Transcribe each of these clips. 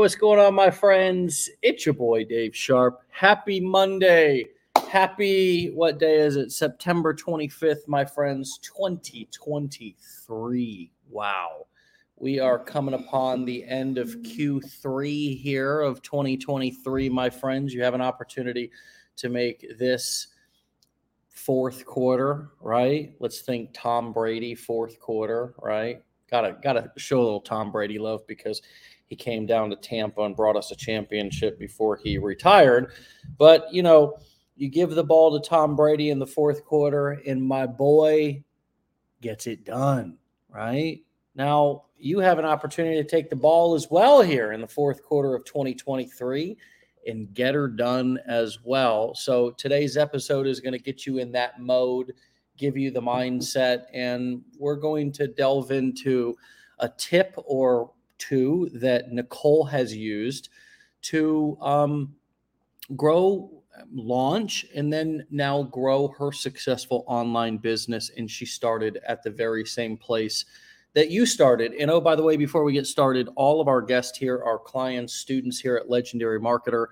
what's going on, my friends? It's your boy Dave Sharpe. Happy Monday. Happy, what day is it? September 25th, my friends, 2023. Wow. We are coming upon the end of Q3 here of 2023, my friends. You have an opportunity to make this fourth quarter, right? Let's think Tom Brady, fourth quarter, right? Gotta gotta show a little Tom Brady love because he came down to Tampa and brought us a championship before he retired. But, you know, you give the ball to Tom Brady in the fourth quarter, and my boy gets it done, right? Now, you have an opportunity to take the ball as well here in the fourth quarter of 2023 and get her done as well. So, today's episode is going to get you in that mode, give you the mindset, and we're going to delve into a tip or two that Nicole has used to um, grow, launch, and then now grow her successful online business. And she started at the very same place that you started. And oh, by the way, before we get started, all of our guests here are clients, students here at Legendary Marketer.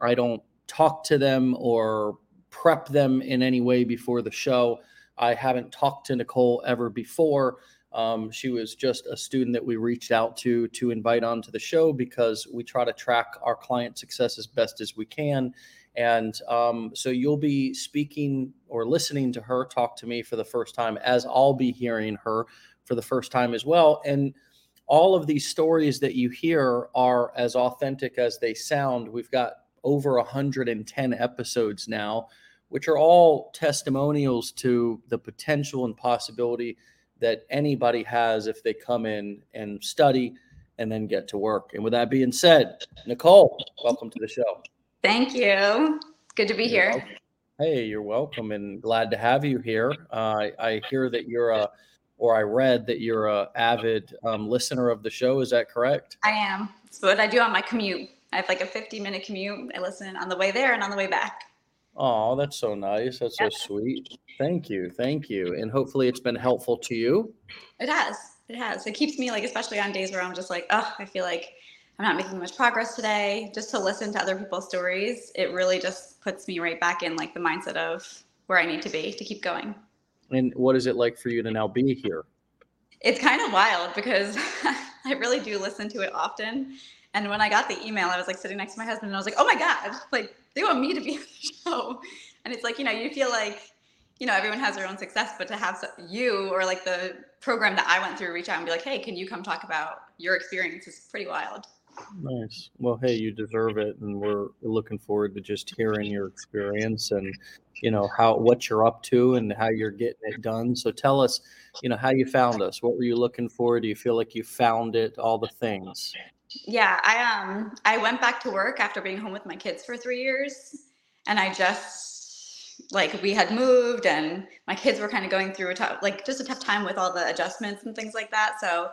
I don't talk to them or prep them in any way before the show. I haven't talked to Nicole ever before. Um, she was just a student that we reached out to to invite onto the show because we try to track our client success as best as we can. And um, so you'll be speaking or listening to her talk to me for the first time, as I'll be hearing her for the first time as well. And all of these stories that you hear are as authentic as they sound. We've got over 110 episodes now, which are all testimonials to the potential and possibility that anybody has if they come in and study and then get to work. And with that being said, Nicole, welcome to the show. Thank you. Good to be you're here. Welcome. Hey, you're welcome and glad to have you here. Uh, I hear that you're a, or I read that you're a avid um, listener of the show. Is that correct? I am. It's what I do on my commute. I have like a 50 minute commute. I listen on the way there and on the way back. Oh, that's so nice. That's so sweet. Thank you. Thank you. And hopefully it's been helpful to you. It has. It has. It keeps me like, especially on days where I'm just like, oh, I feel like I'm not making much progress today. Just to listen to other people's stories, it really just puts me right back in like the mindset of where I need to be to keep going. And what is it like for you to now be here? It's kind of wild because I really do listen to it often. And when I got the email, I was like sitting next to my husband and I was like, oh my God, like they want me to be on the show. And it's like, you know, you feel like, you know, everyone has their own success, but to have you or like the program that I went through reach out and be like, hey, can you come talk about your experience is pretty wild. Nice. Well, hey, you deserve it, and we're looking forward to just hearing your experience and you know how what you're up to and how you're getting it done. So tell us, you know, how you found us. What were you looking for? Do you feel like you found it? All the things. Yeah, I um I went back to work after being home with my kids for 3 years and I just like we had moved and my kids were kind of going through a tough like just a tough time with all the adjustments and things like that. So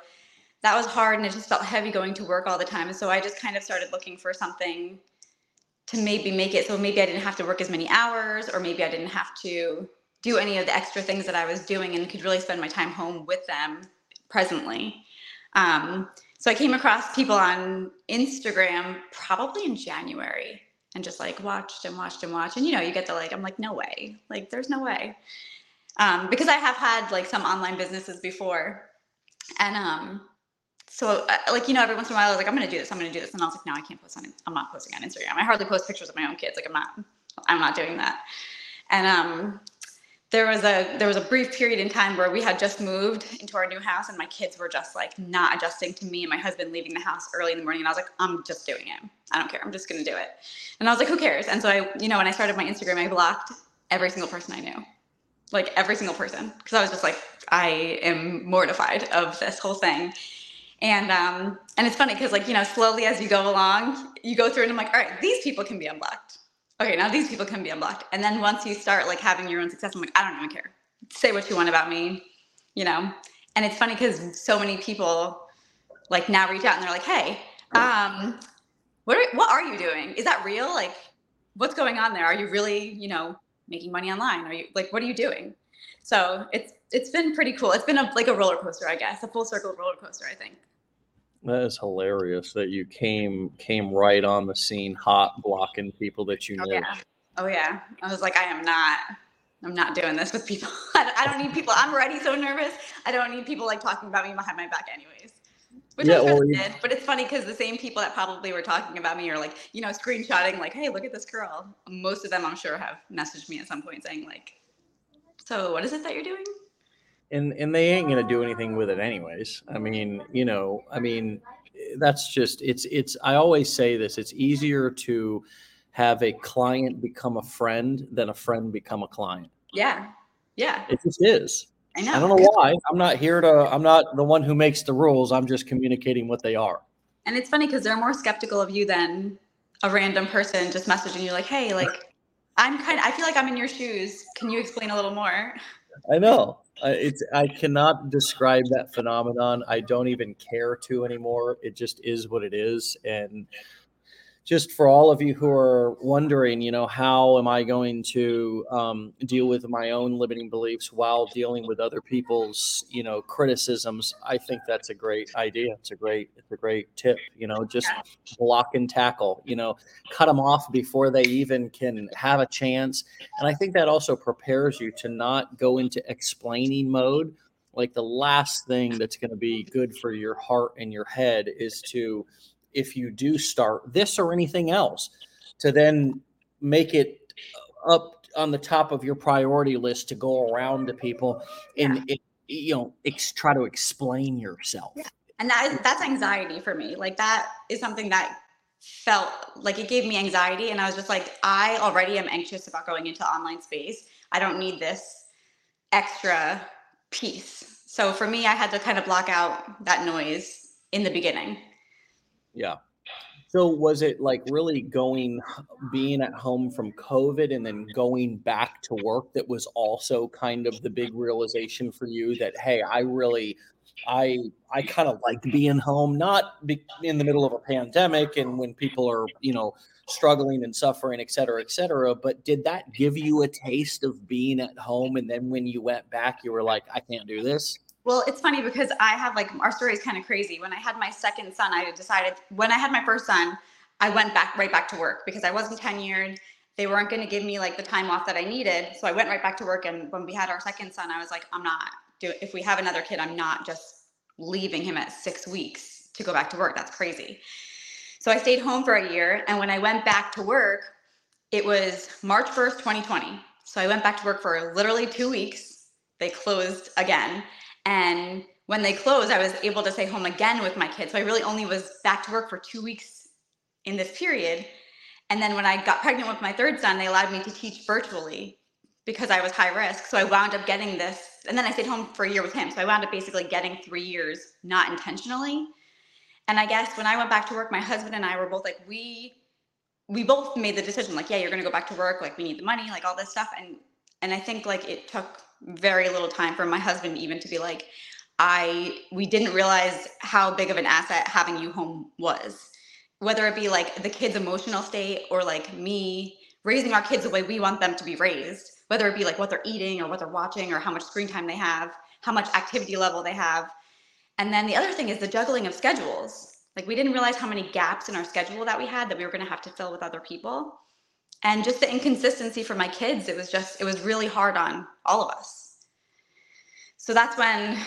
that was hard and it just felt heavy going to work all the time. And so I just kind of started looking for something to maybe make it so maybe I didn't have to work as many hours or maybe I didn't have to do any of the extra things that I was doing and could really spend my time home with them presently. Um, so I came across people on Instagram probably in January and just like watched and watched and watched. And you know, you get the like, I'm like, no way. Like, there's no way. Um, because I have had like some online businesses before. And um, so uh, like, you know, every once in a while I was like, I'm gonna do this, I'm gonna do this. And I was like, no, I can't post on I'm not posting on Instagram. I hardly post pictures of my own kids. Like I'm not, I'm not doing that. And um, there was a there was a brief period in time where we had just moved into our new house and my kids were just like not adjusting to me and my husband leaving the house early in the morning and I was like I'm just doing it. I don't care. I'm just going to do it. And I was like who cares? And so I you know when I started my Instagram I blocked every single person I knew. Like every single person because I was just like I am mortified of this whole thing. And um and it's funny cuz like you know slowly as you go along you go through and I'm like all right these people can be unblocked okay, now these people can be unblocked. And then once you start like having your own success, I'm like, I don't even care. Say what you want about me, you know? And it's funny because so many people like now reach out and they're like, hey, um, what are, what are you doing? Is that real? Like, what's going on there? Are you really, you know, making money online? Are you like, what are you doing? So it's it's been pretty cool. It's been a, like a roller coaster, I guess, a full circle roller coaster, I think. That is hilarious that you came came right on the scene, hot, blocking people that you Oh knew. yeah. Oh yeah. I was like, I am not. I'm not doing this with people. I don't need people. I'm already so nervous. I don't need people like talking about me behind my back, anyways. Which Yeah, I well, did. But it's funny because the same people that probably were talking about me are like, you know, screenshotting like, "Hey, look at this girl." Most of them, I'm sure, have messaged me at some point saying like, "So, what is it that you're doing?" And and they ain't gonna do anything with it anyways. I mean, you know, I mean, that's just it's it's. I always say this: it's easier to have a client become a friend than a friend become a client. Yeah. Yeah. It just is. I know. I don't know why. I'm not here to. I'm not the one who makes the rules. I'm just communicating what they are. And it's funny because they're more skeptical of you than a random person just messaging you like, "Hey, like, I'm kind of. I feel like I'm in your shoes. Can you explain a little more?" I know. I- It's I cannot describe that phenomenon. I don't even care to anymore. It just is what it is. And just for all of you who are wondering, you know, how am I going to um, deal with my own limiting beliefs while dealing with other people's, you know, criticisms? I think that's a great idea. It's a great, it's a great tip. You know, just block and tackle. You know, cut them off before they even can have a chance. And I think that also prepares you to not go into explaining mode. Like the last thing that's going to be good for your heart and your head is to, if you do start this or anything else, to then make it up on the top of your priority list to go around to people and it, you know ex- try to explain yourself. yeah. And that is, that's anxiety for me. Like that is something that felt like it gave me anxiety, and I was just like, I already am anxious about going into online space. I don't need this extra piece. So for me, I had to kind of block out that noise in the beginning. Yeah. So was it like really going being at home from COVID and then going back to work that was also kind of the big realization for you that hey, I really I I kind of like being home not be, in the middle of a pandemic and when people are, you know, struggling and suffering, et cetera, et cetera. But did that give you a taste of being at home? And then when you went back, you were like, I can't do this. Well, it's funny because I have like our story is kind of crazy. When I had my second son, I decided when I had my first son, I went back right back to work because I wasn't tenured. They weren't going to give me like the time off that I needed, so I went right back to work. And when we had our second son, I was like, I'm not doing. if we have another kid, I'm not just leaving him at six weeks to go back to work. That's crazy. So I stayed home for a year, and when I went back to work, it was March 1st, 2020. So I went back to work for literally two weeks. They closed again. And when they closed, I was able to stay home again with my kids. So I really only was back to work for two weeks in this period. And then when I got pregnant with my third son, they allowed me to teach virtually because I was high risk. So I wound up getting this. And then I stayed home for a year with him. So I wound up basically getting three years, not intentionally. And I guess when I went back to work, my husband and I were both like, we we both made the decision, like, yeah, you're gonna go back to work, like we need the money, like all this stuff. And and I think like it took very little time for my husband even to be like i we didn't realize how big of an asset having you home was. Whether it be like the kids emotional state or like me raising our kids the way we want them to be raised whether it be like what they're eating or what they're watching or how much screen time they have how much activity level they have. And then the other thing is the juggling of schedules. Like we didn't realize how many gaps in our schedule that we had that we were going to have to fill with other people and just the inconsistency for my kids it was just it was really hard on all of us. So that's when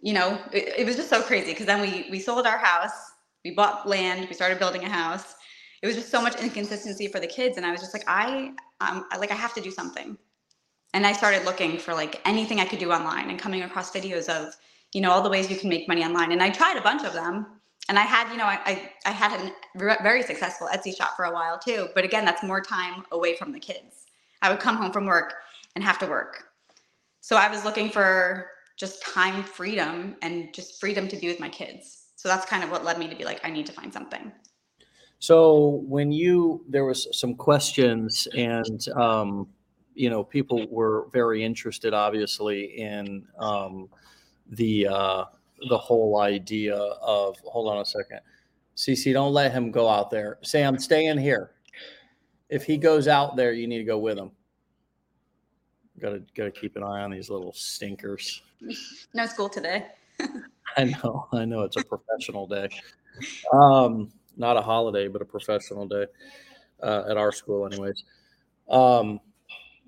you know it, it was just so crazy because then we we sold our house we bought land we started building a house. It was just so much inconsistency for the kids and i was just like i um like i have to do something. And i started looking for like anything i could do online and coming across videos of you know all the ways you can make money online. And i tried a bunch of them and I had, you know, I, I, I had a very successful Etsy shop for a while too. But again, that's more time away from the kids. I would come home from work and have to work. So I was looking for just time freedom and just freedom to be with my kids. So that's kind of what led me to be like, I need to find something. So when you there was some questions and um, you know people were very interested, obviously, in um, the uh, the whole idea of hold on a second, CC, don't let him go out there. Sam, stay in here. If he goes out there, you need to go with him. Got to got to keep an eye on these little stinkers. No school today. I know, I know. It's a professional day. Um, not a holiday, but a professional day uh, at our school, anyways. Um,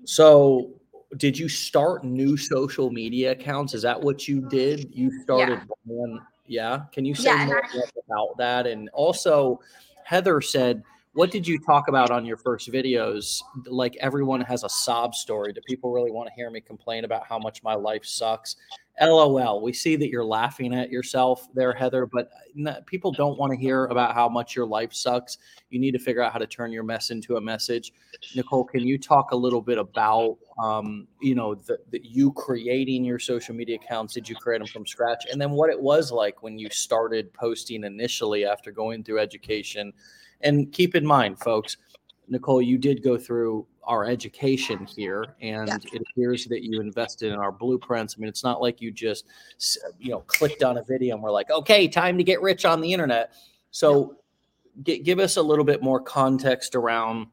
so, did you start new social media accounts? Is that what you did? You started yeah. one, yeah. Can you say yeah, more I- about that? And also, Heather said what did you talk about on your first videos? Like everyone has a sob story. Do people really want to hear me complain about how much my life sucks? LOL. We see that you're laughing at yourself there, Heather, but people don't want to hear about how much your life sucks. You need to figure out how to turn your mess into a message. Nicole, can you talk a little bit about, um, you know, the, the, you creating your social media accounts? Did you create them from scratch? And then what it was like when you started posting initially after going through education? And keep in mind, folks, Nicole, you did go through our education here, and yeah. it appears that you invested in our blueprints. I mean, it's not like you just, you know, clicked on a video and we're like, okay, time to get rich on the internet. So, yeah. give us a little bit more context around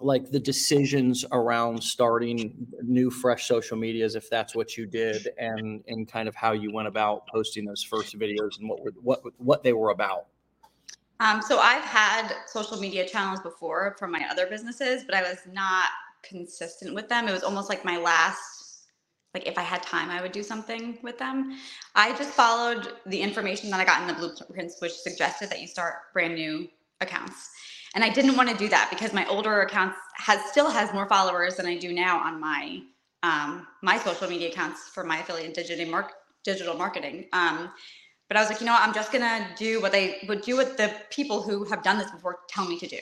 like the decisions around starting new fresh social medias if that's what you did and and kind of how you went about posting those first videos and what were what what they were about um, so I've had social media channels before for my other businesses, but I was not consistent with them. It was almost like my last, like if I had time, I would do something with them. I just followed the information that I got in the blueprints, which suggested that you start brand new accounts. And I didn't want to do that because my older accounts has still has more followers than I do now on my um, my social media accounts for my affiliate digital, digital marketing. Um, but I was like, you know what? I'm just gonna do what they would do what the people who have done this before tell me to do.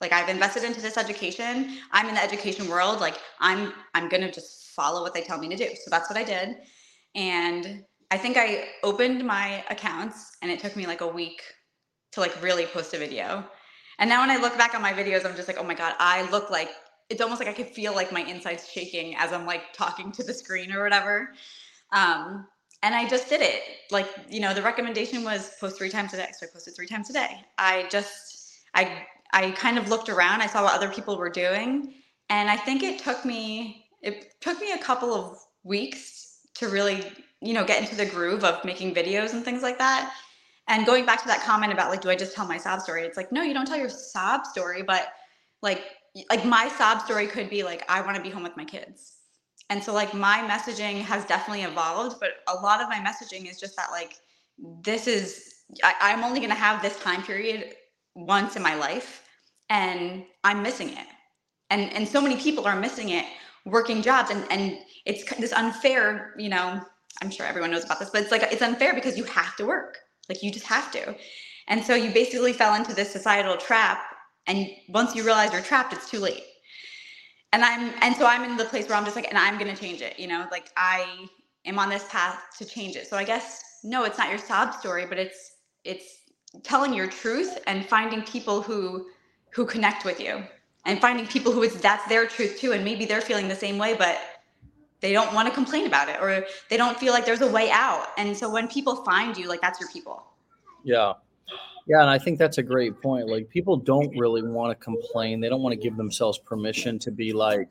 Like I've invested into this education. I'm in the education world. Like I'm I'm gonna just follow what they tell me to do. So that's what I did. And I think I opened my accounts and it took me like a week to like really post a video. And now when I look back on my videos, I'm just like, oh my God, I look like it's almost like I could feel like my insides shaking as I'm like talking to the screen or whatever. Um, and I just did it. Like, you know, the recommendation was post three times a day. So I posted three times a day. I just, I, I kind of looked around. I saw what other people were doing. And I think it took me, it took me a couple of weeks to really, you know, get into the groove of making videos and things like that. And going back to that comment about like, do I just tell my sob story? It's like, no, you don't tell your sob story, but like, like my sob story could be like, I want to be home with my kids and so like my messaging has definitely evolved, but a lot of my messaging is just that like this is I, I'm only gonna have this time period once in my life and I'm missing it. And and so many people are missing it working jobs and and it's this unfair, you know, I'm sure everyone knows about this, but it's like it's unfair because you have to work. Like you just have to. And so you basically fell into this societal trap and once you realize you're trapped, it's too late and I'm and so I'm in the place where I'm just like, and I'm gonna change it, you know, like I am on this path to change it. So I guess no, it's not your sob story, but it's it's telling your truth and finding people who who connect with you and finding people who it's that's their truth too. And maybe they're feeling the same way but they don't want to complain about it or they don't feel like there's a way out. And so when people find you like that's your people. Yeah yeah, and I think that's a great point. Like people don't really want to complain. They don't want to give themselves permission to be like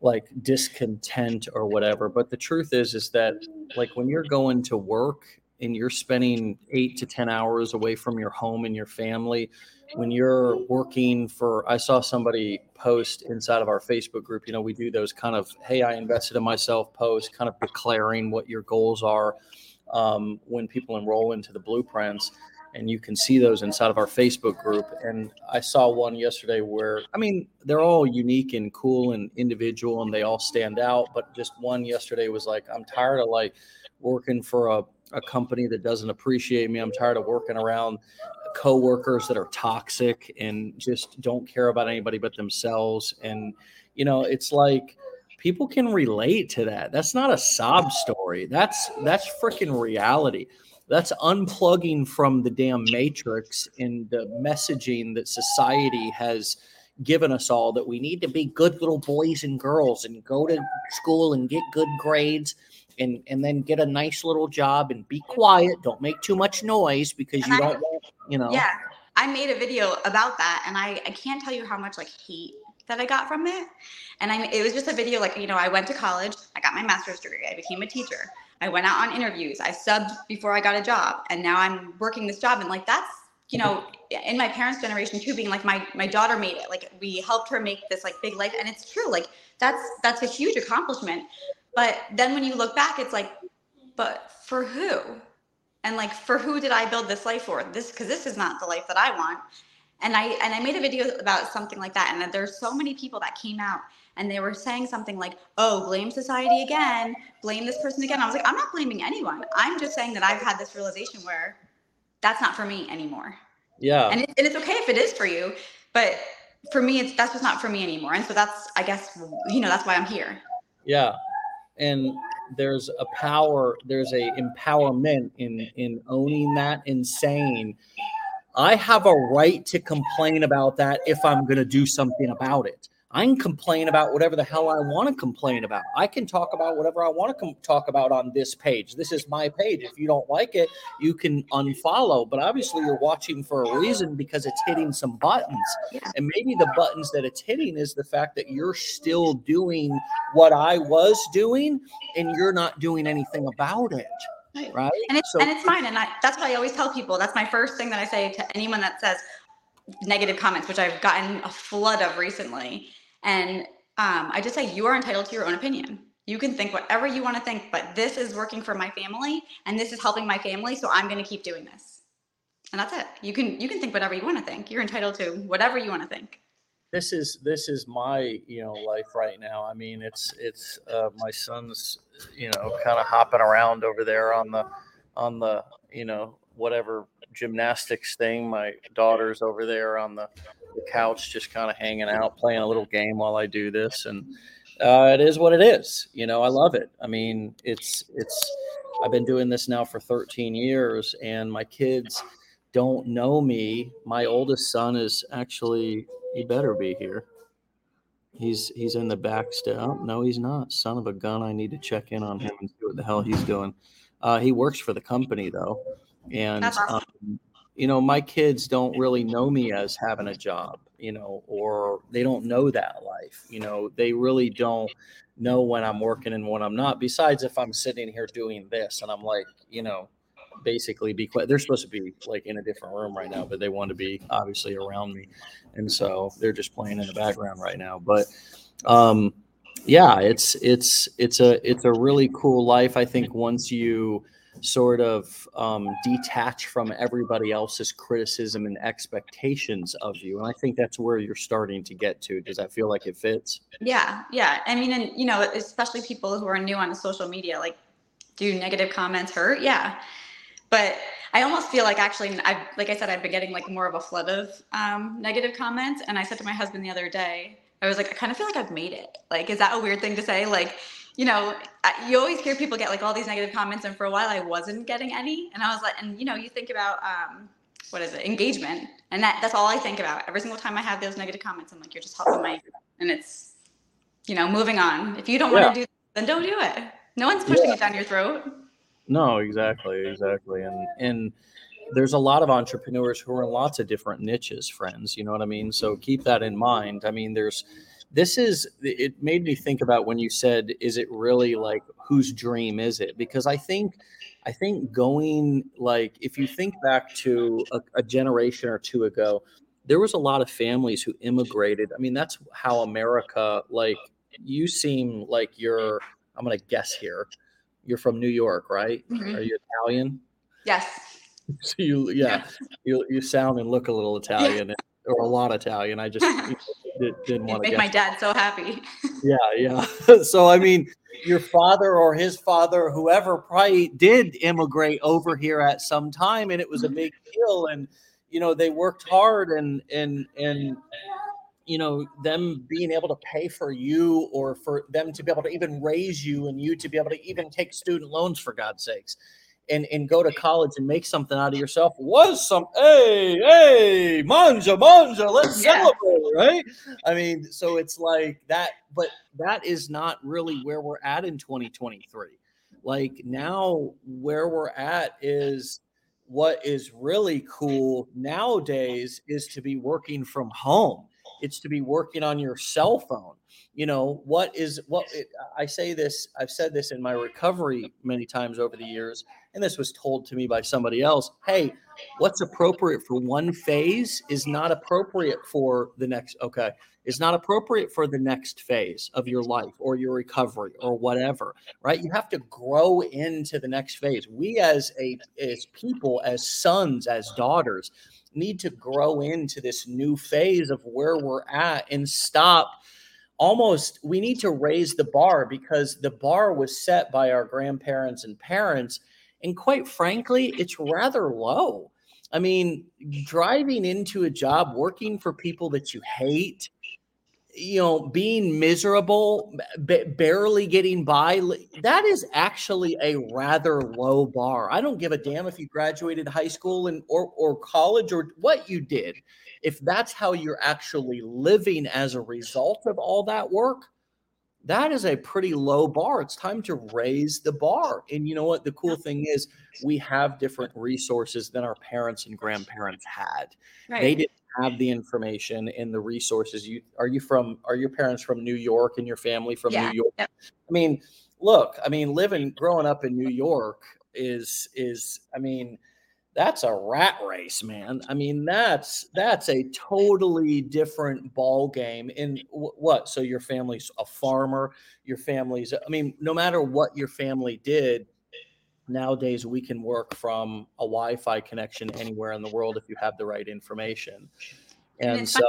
like discontent or whatever. But the truth is is that like when you're going to work and you're spending 8 to 10 hours away from your home and your family, when you're working for I saw somebody post inside of our Facebook group, you know, we do those kind of hey, I invested in myself posts, kind of declaring what your goals are um, when people enroll into the blueprints and you can see those inside of our Facebook group. And I saw one yesterday where, I mean, they're all unique and cool and individual and they all stand out. But just one yesterday was like, I'm tired of like working for a, a company that doesn't appreciate me. I'm tired of working around coworkers that are toxic and just don't care about anybody but themselves. And, you know, it's like, people can relate to that. That's not a sob story. That's that's freaking reality that's unplugging from the damn matrix and the messaging that society has given us all that we need to be good little boys and girls and go to school and get good grades and and then get a nice little job and be quiet. Don't make too much noise because and you I, don't you know. Yeah i made a video about that and i i can't tell you how much like hate that i got from it. And i it was just a video like you know i went to college i got my master's degree i became a teacher I went out on interviews. I subbed before I got a job, and now I'm working this job. And like that's you know, in my parents' generation too, being like my my daughter made it. Like we helped her make this like big life, and it's true. Like that's that's a huge accomplishment. But then when you look back, it's like, but for who? And like for who did I build this life for? This because this is not the life that I want. And I and I made a video about something like that. And there's so many people that came out and they were saying something like, "Oh, blame society again, blame this person again." I was like, "I'm not blaming anyone. I'm just saying that I've had this realization where that's not for me anymore." Yeah. And, it, and it's okay if it is for you, but for me, it's that's just not for me anymore. And so that's, I guess, you know, that's why I'm here. Yeah. And there's a power, there's a empowerment in in owning that and saying, I have a right to complain about that if I'm going to do something about it. I can complain about whatever the hell I want to complain about. I can talk about whatever I want to com- talk about on this page. This is my page. If you don't like it, you can unfollow. But obviously, you're watching for a reason because it's hitting some buttons. And maybe the buttons that it's hitting is the fact that you're still doing what I was doing and you're not doing anything about it. Right. Right. And it's So- and it's fine. And I, that's what I always tell people. That's my first thing that I say to anyone that says negative comments, which I've gotten a flood of recently. And um, I just say you are entitled to your own opinion. You can think whatever you want to think, but this is working for my family, and this is helping my family, so I'm going to keep doing this. And that's it. You can you can think whatever you want to think. You're entitled to whatever you want to think. this is this is my you know life right now i mean it's it's uh, my son's you know kind of hopping around over there on the on the you know whatever gymnastics thing my daughter's over there on the, the couch just kind of hanging out playing a little game while i do this and uh, it is what it is you know i love it i mean it's it's i've been doing this now for 13 years and my kids don't know me my oldest son is actually he better be here. He's he's in the back still. Oh, no, he's not. Son of a gun. I need to check in on him and see what the hell he's doing. Uh, he works for the company though, and awesome. um, you know my kids don't really know me as having a job, you know, or they don't know that life. You know, they really don't know when I'm working and when I'm not. Besides, if I'm sitting here doing this and I'm like, you know, basically be quiet. They're supposed to be like in a different room right now, but they want to be obviously around me, and so they're just playing in the background right now. But um, yeah, it's it's it's a it's a really cool life. I think once you sort of um, detach from everybody else's criticism and expectations of you, and I think that's where you're starting to get to. Does that feel like it fits? Yeah, yeah. I mean, and you know, especially people who are new on social media, like, do negative comments hurt? Yeah, but I almost feel like actually, I like I said, I've been getting like more of a flood of um, negative comments, and I said to my husband the other day, I was like, I kind of feel like I've made it. Like, is that a weird thing to say? Like, you know, you always hear people get like all these negative comments, and for a while I wasn't getting any, and I was like, and you know, you think about um, what is it, engagement, and that that's all I think about every single time I have those negative comments. I'm like, you're just helping my, and it's, you know, moving on. If you don't want to do, then don't do it. No one's pushing it down your throat. No, exactly, exactly. And and there's a lot of entrepreneurs who are in lots of different niches, friends. You know what I mean? So keep that in mind. I mean, there's this is it made me think about when you said, is it really like whose dream is it? Because I think I think going like if you think back to a, a generation or two ago, there was a lot of families who immigrated. I mean, that's how America like you seem like you're I'm gonna guess here. You're from New York, right? Mhm. Are you Italian? Yes. So you, yeah, you you sound and look a little Italian, or a lot Italian. I just did, didn't want to make my dad so happy. Yeah, yeah. so I mean, your father or his father, whoever, probably did immigrate over here at some time, and it was a Mhm. big deal. And you know, they worked hard, and and and you know, them being able to pay for you, or for them to be able to even raise you, and you to be able to even take student loans, for God's sakes. And, and go to college and make something out of yourself was some hey hey manja manja let's Yeah. celebrate right I mean, so it's like that, but that is not really where we're at in 2023. Like now, where we're at is what is really cool nowadays is to be working from home it's to be working on your cell phone. You know what is what it, i say this i've said this in my recovery many times over the years and this was told to me by somebody else hey what's appropriate for one phase is not appropriate for the next okay is not appropriate for the next phase of your life or your recovery or whatever right? You have to grow into the next phase. We as a as people as sons as daughters need to grow into this new phase of where we're at and stop almost we need to raise the bar because the bar was set by our grandparents and parents. And quite frankly it's rather low. I mean driving into a job working for people that you hate you know being miserable b- barely getting by that is actually a rather low bar i don't give a damn if you graduated high school and or, or college or what you did if that's how you're actually living as a result of all that work that is a pretty low bar. It's time to raise the bar. And you know what? The cool thing is, we have different resources than our parents and grandparents had. Right. They didn't have the information and the resources. You are you from? Are your parents from New York and your family from yeah. New York? I mean, look. I mean, living, growing up in New York is is. I mean, that's a rat race, man. I mean, that's that's a totally different ball game. And w- what? So your family's a farmer. Your family's. I mean, no matter what your family did, nowadays we can work from a Wi-Fi connection anywhere in the world if you have the right information. And, and so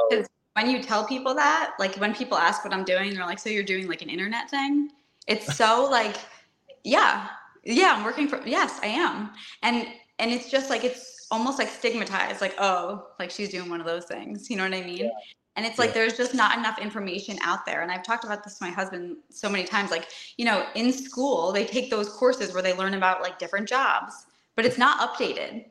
when you tell people that, like when people ask what I'm doing, they're like, "So you're doing like an internet thing?" It's so like, yeah, yeah, I'm working for. Yes, I am, and and it's just like it's almost like stigmatized, like oh, like she's doing one of those things. You know what I mean? Yeah. And it's like yeah. there's just not enough information out there. And I've talked about this to my husband so many times. Like, you know, in school, they take those courses where they learn about like different jobs, but it's not updated.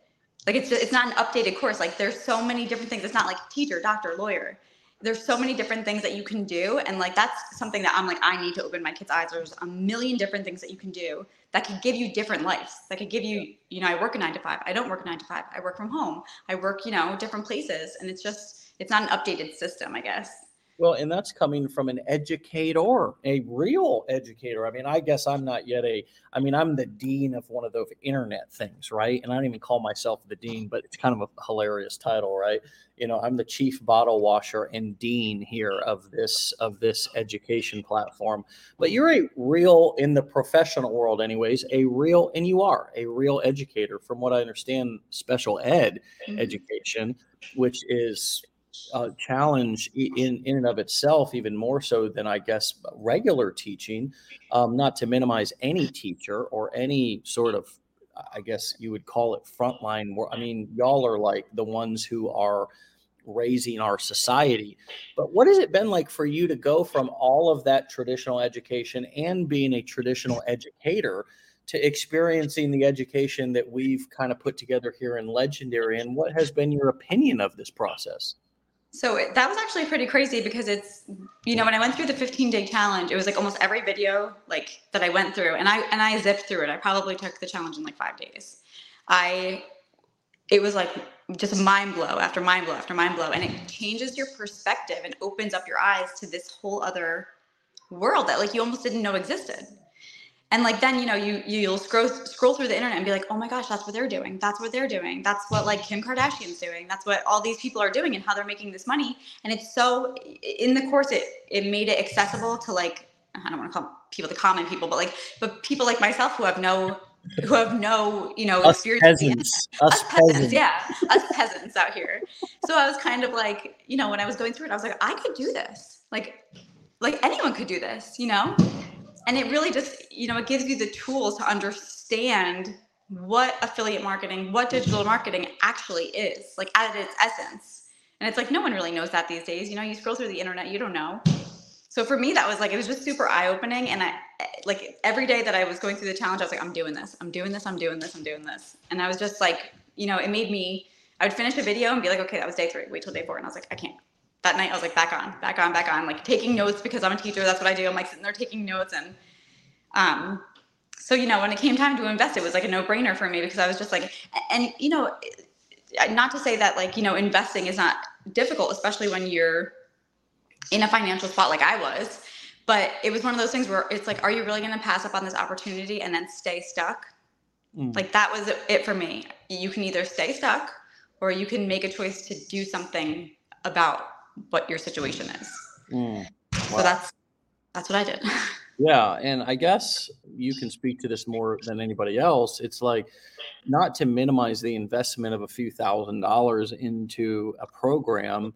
Like it's it's not an updated course. Like there's so many different things. It's not like teacher, doctor, lawyer. There's so many different things that you can do. And like that's something that I'm like, I need to open my kids' eyes. There's a million different things that you can do that could give you different lives. That could give you, you know, I work a nine to five. I don't work a nine to five. I work from home. I work, you know, different places. And it's just it's not an updated system, I guess. Well, and that's coming from an educator, a real educator. I mean, I guess I'm not yet a, I mean, I'm the dean of one of those internet things, right? And I don't even call myself the dean, but it's kind of a hilarious title, right? You know, I'm the chief bottle washer and dean here of this of this education platform. But you're a real in the professional world, anyways, a real, and you are a real educator, from what I understand, special ed mm-hmm. education, which is uh, challenge in in and of itself, even more so than I guess regular teaching. Um, not to minimize any teacher or any sort of, I guess you would call it frontline. I mean, y'all are like the ones who are raising our society. But what has it been like for you to go from all of that traditional education and being a traditional educator? to experiencing the education that we've kind of put together here in Legendary. And what has been your opinion of this process? So that was actually pretty crazy because it's you know when I went through the 15 day challenge, it was like almost every video like that I went through, and I and I zipped through it. I probably took the challenge in like five days. I it was like just mind blow after mind blow after mind blow, and it changes your perspective and opens up your eyes to this whole other world that like you almost didn't know existed and like then you know you you'll scroll scroll through the internet and be like oh my gosh that's what they're doing. That's what they're doing. That's what like kim kardashian's doing. That's what all these people are doing and how they're making this money. And it's so in the course it it made it accessible to like i don't want to call people the common people but like but people like myself who have no who have no you know us experience. peasants. Us, us peasants. peasants. Yeah. Us peasants out here. So i was kind of like you know when i was going through it i was like i could do this. Like like anyone could do this you know and it really just you know it gives you the tools to understand what affiliate marketing what digital marketing actually is like at its essence. And it's like no one really knows that these days. You know you scroll through the internet you don't know. So for me that was like it was just super eye-opening. And i like every day that i was going through the challenge i was like i'm doing this i'm doing this i'm doing this i'm doing this. And i was just like you know it made me i would finish a video and be like okay that was day three. Wait till day four. And i was like i can't that night I was like back on, back on, back on, like taking notes because I'm a teacher. That's what I do. I'm like sitting there taking notes and um, so you know when it came time to invest, it was like a no brainer for me because I was just like, and you know, not to say that like you know investing is not difficult, especially when you're in a financial spot like I was. But it was one of those things where it's like, are you really going to pass up on this opportunity and then stay stuck? Mm. Like that was it for me. You can either stay stuck or you can make a choice to do something about what your situation is. Mm. Wow. So that's that's what I did. Yeah, and I guess you can speak to this more than anybody else. It's like not to minimize the investment of a few thousand dollars into a program.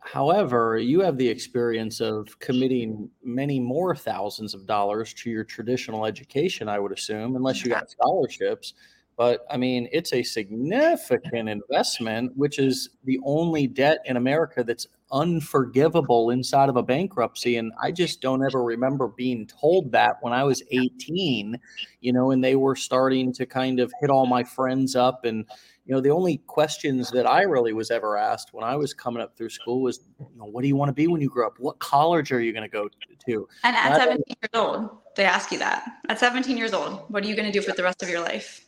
However, you have the experience of committing many more thousands of dollars to your traditional education, I would assume, unless you got scholarships. But I mean, it's a significant investment, which is the only debt in America that's unforgivable inside of a bankruptcy. And I just don't ever remember being told that when I was 18, you know, and they were starting to kind of hit all my friends up. And, you know, the only questions that I really was ever asked when I was coming up through school was, you know, what do you want to be when you grow up? What college are you going to go to? And at 17 years old, they ask you that. At 17 years old, what are you going to do for the rest of your life?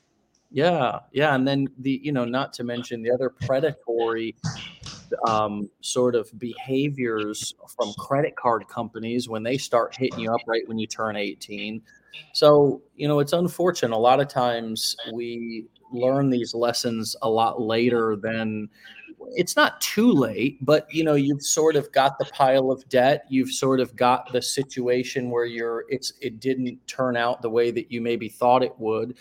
Yeah, yeah, and then the you know not to mention the other predatory um, sort of behaviors from credit card companies when they start hitting you up right when you turn 18. So you know it's unfortunate. A lot of times we learn these lessons a lot later than it's not too late, but you know, you've sort of got the pile of debt. You've sort of got the situation where you're it's it didn't turn out the way that you maybe thought it would.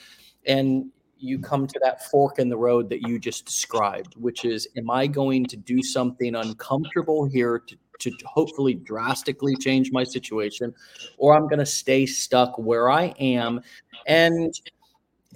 And you come to that fork in the road that you just described, which is, am I going to do something uncomfortable here to, to hopefully drastically change my situation, or I'm going to stay stuck where I am? And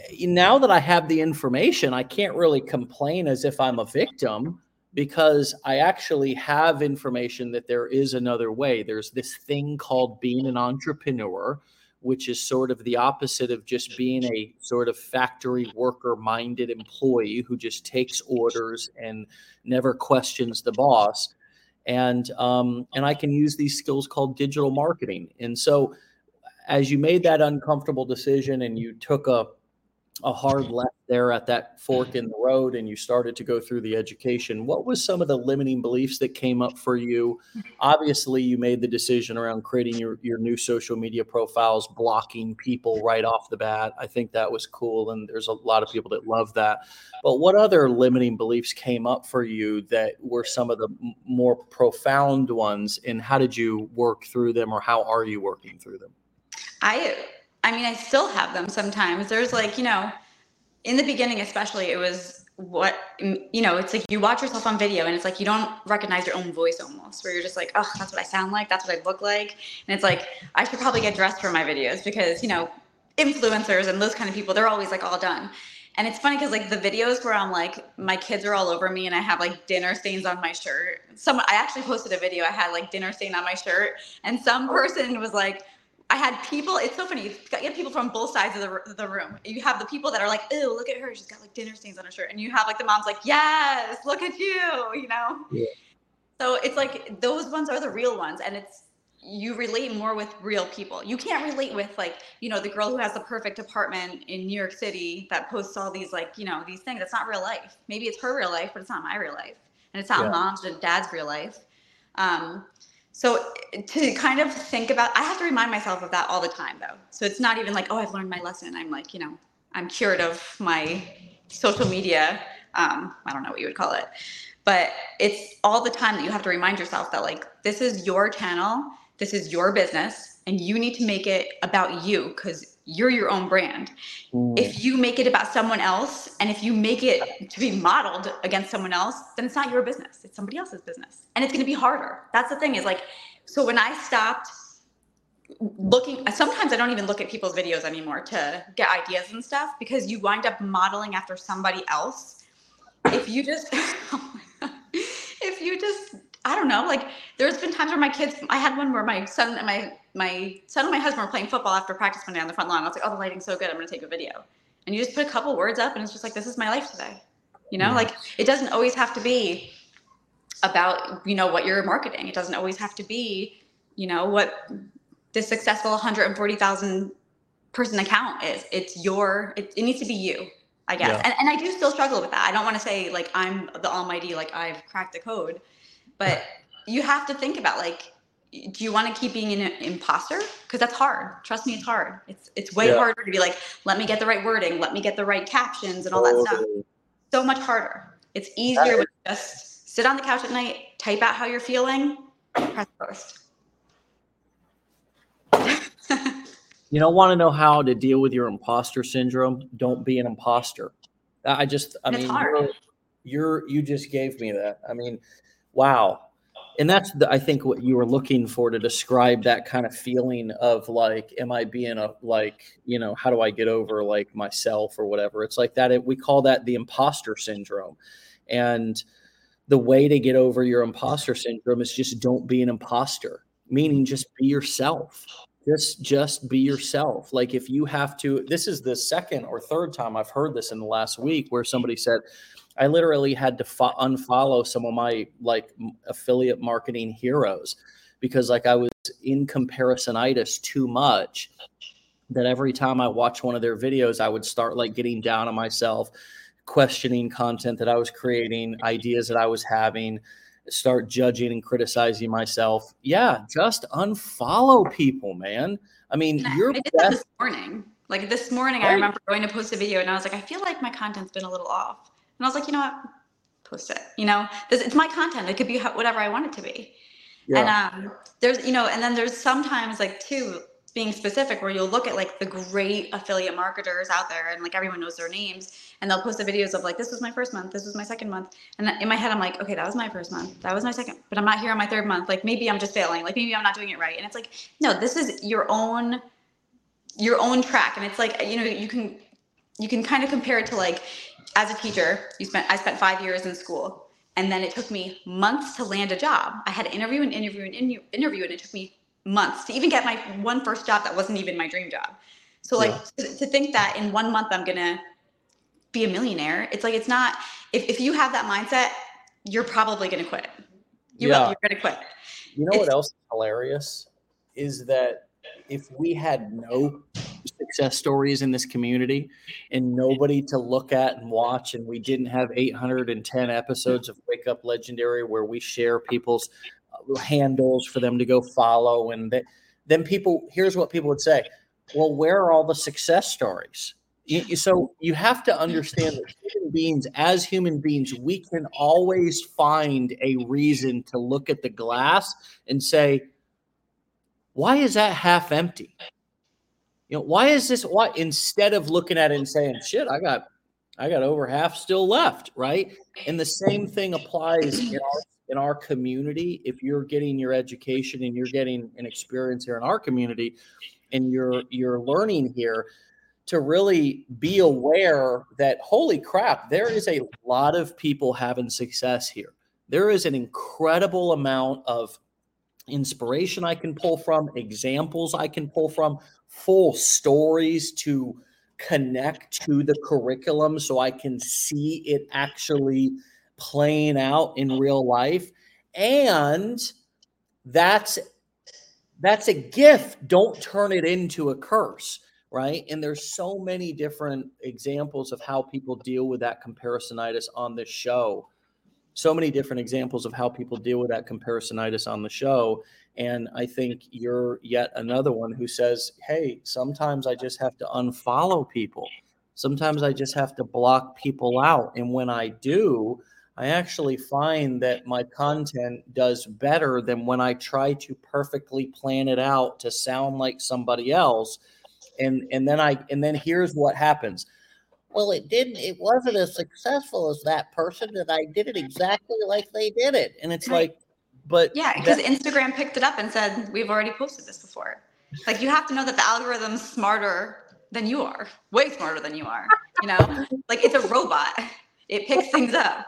eh, now that I have the information, I can't really complain as if I'm a victim because I actually have information that there is another way. There's this thing called being an entrepreneur which is sort of the opposite of just being a sort of factory worker minded employee who just takes orders and never questions the boss. And um, and i can use these skills called digital marketing. And so as you made that uncomfortable decision and you took a a hard left there at that fork in the road and you started to go through the education what was some of the limiting beliefs that came up for you? Obviously you made the decision around creating your, your new social media profiles blocking people right off the bat. I think that was cool and there's a lot of people that love that. But what other limiting beliefs came up for you that were some of the more profound ones and how did you work through them or how are you working through them? I I mean, I still have them sometimes. There's like, you know, in the beginning, especially, it was what, you know, it's like you watch yourself on video and it's like you don't recognize your own voice almost, where you're just like, oh, that's what I sound like. That's what I look like. And it's like, I should probably get dressed for my videos because, you know, influencers and those kind of people, they're always like all done. And it's funny because like the videos where I'm like, my kids are all over me and I have like dinner stains on my shirt. Some I actually posted a video. I had like dinner stain on my shirt, and some person was like, I had people. It's so funny. You have people from both sides of the, the room. You have the people that are like, "Ew, look at her. She's got like dinner stains on her shirt," and you have like the moms like, "Yes, look at you." You know. Yeah. So it's like those ones are the real ones, and it's you relate more with real people. You can't relate with like you know the girl who has the perfect apartment in New York City that posts all these like you know these things. That's not real life. Maybe it's her real life, but it's not my real life, and it's not yeah. mom's and dad's real life. Um, so to kind of think about, I have to remind myself of that all the time though. So it's not even like, oh, I've learned my lesson. I'm like, you know, I'm cured of my social media. Um, I don't know what you would call it, but it's all the time that you have to remind yourself that like, this is your channel, this is your business, and you need to make it about you because you're your own brand. Mm. If you make it about someone else and if you make it to be modeled against someone else, then it's not your business. It's somebody else's business. And it's going to be harder. That's the thing is like, so when I stopped looking, sometimes I don't even look at people's videos anymore to get ideas and stuff because you wind up modeling after somebody else. If you just, if you just I don't know. Like there's been times where my kids, I had one where my son and my my son and my husband were playing football after practice one day on the front lawn. I was like, oh, the lighting's so good. I'm going to take a video. And you just put a couple words up and it's just like, this is my life today. You know, yeah. like it doesn't always have to be about, you know, what you're marketing. It doesn't always have to be, you know, what this successful 140,000 person account is. It's your, it, it needs to be you. I guess. Yeah. And, and I do still struggle with that. I don't want to say like I'm the almighty, like I've cracked the code, but you have to think about like do you want to keep being an imposter because that's hard trust me it's hard it's it's way Yeah. harder to be like let me get the right wording let me get the right captions and all that stuff so much harder it's easier when you just sit on the couch at night type out how you're feeling press post You don't want to know how to deal with your imposter syndrome. Don't be an imposter. I I just, I it's mean, hard. you're, you're, you just gave me that. I mean, wow. And that's, the, I think, what you were looking for to describe that kind of feeling of like, am I being a, like, you know, how do I get over like myself or whatever? It's like that. It, we call that the imposter syndrome. And the way to get over your imposter syndrome is just don't be an imposter, meaning just be yourself just just be yourself like if you have to this is the second or third time i've heard this in the last week where somebody said i literally had to fo- unfollow some of my like affiliate marketing heroes because like i was in comparisonitis too much that every time i watch one of their videos i would start like getting down on myself questioning content that i was creating ideas that i was having start judging and criticizing myself. Yeah, just unfollow people, man. I mean, I- you're I did that this morning. Like this morning, I remember going to post a video and I was like, I feel like my content's been a little off. And I was like, you know what? Post it. You know, this, it's my content. It could be whatever I want it to be. Yeah, And um, there's, you know, and then there's sometimes like too being specific where you'll look at like the great affiliate marketers out there and like everyone knows their names and they'll post the videos of like this was my first month, this was my second month, and in my head I'm like, okay, that was my first month, that was my second, but I'm not here on my third month. Like maybe I'm just failing, like maybe I'm not doing it right. And it's like, no, this is your own, your own track, and it's like you know you can, you can kind of compare it to like as a teacher, you spent I spent five years in school, and then it took me months to land a job. I had to interview and interview and interview, and it took me months to even get my one first job that wasn't even my dream job. So like to, to think that in one month I'm gonna be a millionaire, it's like it's not. If if you have that mindset, you're probably gonna quit. You Yeah. will. You're gonna quit. you know what else is hilarious is that if we had no success stories in this community and nobody to look at and watch, and we didn't have 810 episodes of Wake Up Legendary where we share people's uh, handles for them to go follow, and th- then people, here's what people would say well, where are all the success stories? So you have to understand that human beings, as human beings, we can always find a reason to look at the glass and say, why is that half empty? You know, why is this why instead of looking at it and saying, shit, I got I got over half still left, right? And the same thing applies in our in our community. If you're getting your education and you're getting an experience here in our community and you're you're learning here, to really be aware that holy crap, there is a lot of people having success here. There is an incredible amount of inspiration I can pull from, examples I can pull from, full stories to connect to the curriculum so I can see it actually playing out in real life. And that's that's a gift. Don't turn it into a curse right? And there's so many different examples of how people deal with that comparisonitis on this show. So many different examples of how people deal with that comparisonitis on the show. And I think you're yet another one who says, hey, sometimes I just have to unfollow people. Sometimes I just have to block people out. And when I do, I actually find that my content does better than when I try to perfectly plan it out to sound like somebody else and and then I and then here's what happens. Well, it didn't. It wasn't as successful as that person, and I did it exactly like they did it. And it's Right. like, but Yeah, because Instagram picked it up and said, We've already posted this before. Like you have to know that the algorithm's smarter than you are, way smarter than you are. You know, like it's a robot. It picks things up.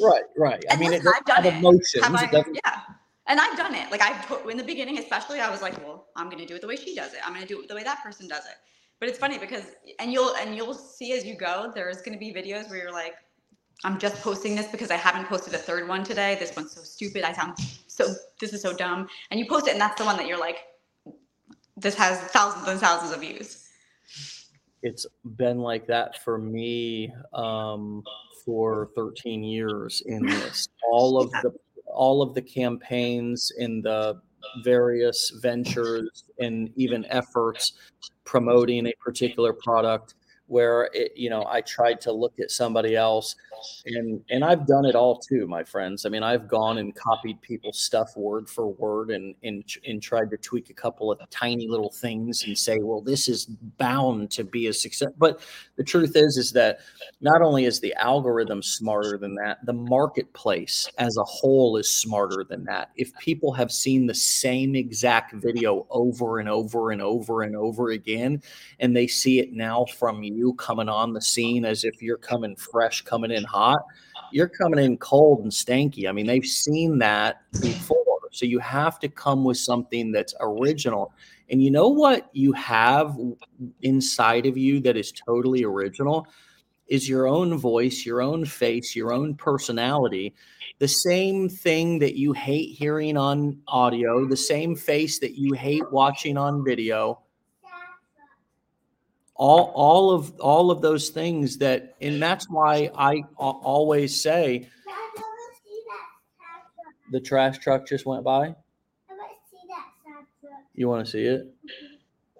right, right. I And mean, it listen, I've done emotions. I? It. Yeah. And I've done it. Like I put in the beginning, especially, I was like, well, I'm gonna do it the way she does it. I'm gonna do it the way that person does it. But it's funny because and you'll and you'll see as you go, there's gonna be videos where you're like, I'm just posting this because I haven't posted a third one today. This one's so stupid. I sound so this is so dumb. And you post it and that's the one that you're like, this has thousands and thousands of views. It's been like that for me um, for 13 years in this. All of the all of the campaigns in the various ventures and even efforts promoting a particular product where it, you know I tried to look at somebody else and and I've done it all too my friends. I mean I've gone and copied people's stuff word for word and and and tried to tweak a couple of tiny little things and say well this is bound to be a success. But the truth is is that not only is the algorithm smarter than that the marketplace as a whole is smarter than that. If people have seen the same exact video over and over and over and over again and they see it now from you coming on the scene as if you're coming fresh, coming in hot. You're coming in cold and stanky. I mean, they've seen that before. So you have to come with something that's original. And you know what you have inside of you that is totally original is your own voice, your own face, your own personality. The same thing that you hate hearing on audio, the same face that you hate watching on video all all of all of those things that and that's why I always say the trash truck just went by. You want to see it?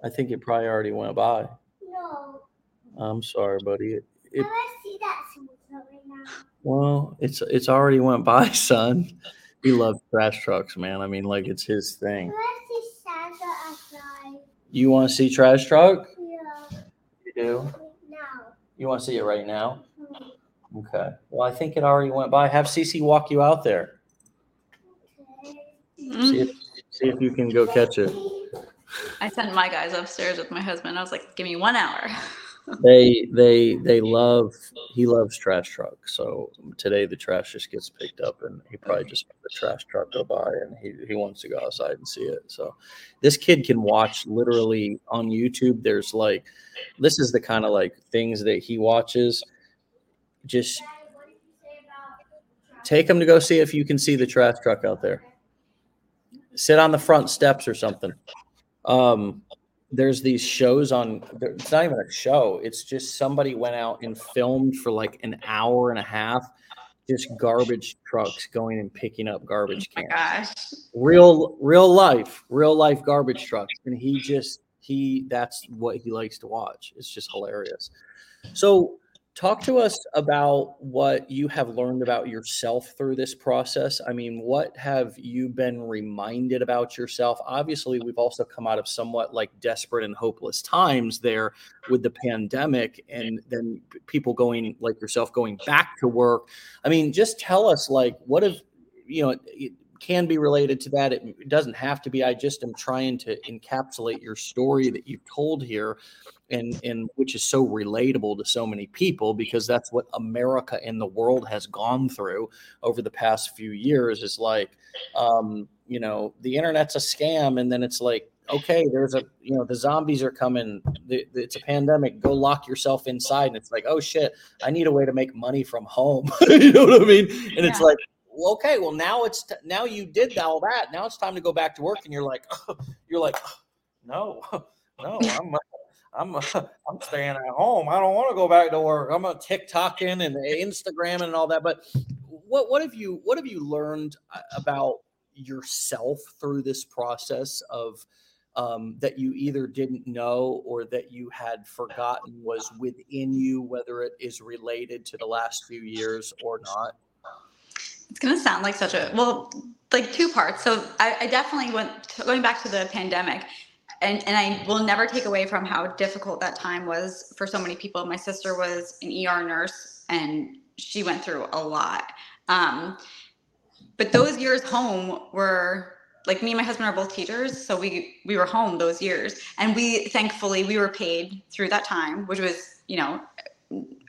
I think it probably already went by. No. I'm sorry, buddy. It, it, I want to see that right now. Well, it's it's already went by, son. He loves trash trucks, man. I mean, like it's his thing. You want to see trash truck? Do? No. You want to see it right now? Okay. Well, I think it already went by. Have Cece walk you out there. See if, see if you can go catch it. I sent my guys upstairs with my husband. I was like, give me one hour. they they they love he loves trash trucks. So today the trash just gets picked up and he probably just the trash truck go by and he, he wants to go outside and see it. So this kid can watch literally on YouTube. There's like this is the kind of like things that he watches. Just take him to go see if you can see the trash truck out there. Sit on the front steps or something. Um, there's these shows on it's not even a show it's just somebody went out and filmed for like an hour and a half just garbage trucks going and picking up garbage cans. Oh my gosh. Real real life, real life garbage trucks. And he just he that's what he likes to watch. It's just hilarious. So talk to us about what you have learned about yourself through this process. I mean, what have you been reminded about yourself? Obviously, we've also come out of somewhat like desperate and hopeless times there with the pandemic and then people going like yourself going back to work. I mean, just tell us like what have you know, can be related to that. It doesn't have to be. I just am trying to encapsulate your story that you've told here and and which is so relatable to so many people because that's what America and the world has gone through over the past few years is like um, you know the internet's a scam and then it's like okay there's a you know the zombies are coming it's a pandemic go lock yourself inside and it's like oh shit i need a way to make money from home you know what i mean and yeah. it's like well, okay well now it's t- now you did all that now it's time to go back to work and you're like you're like no no i'm I'm I'm staying at home. I don't want to go back to work. I'm a TikToking and Instagramming and all that. But what what have you what have you learned uh, about yourself through this process of um, that you either didn't know or that you had forgotten was within you, whether it is related to the last few years or not? It's gonna sound like such a well, like two parts. So I, I definitely went going back to the pandemic and and I will never take away from how difficult that time was for so many people. My sister was an ER nurse and she went through a lot. Um, but those years home were like me and my husband are both teachers, so we we were home those years, and we thankfully we were paid through that time, which was you know,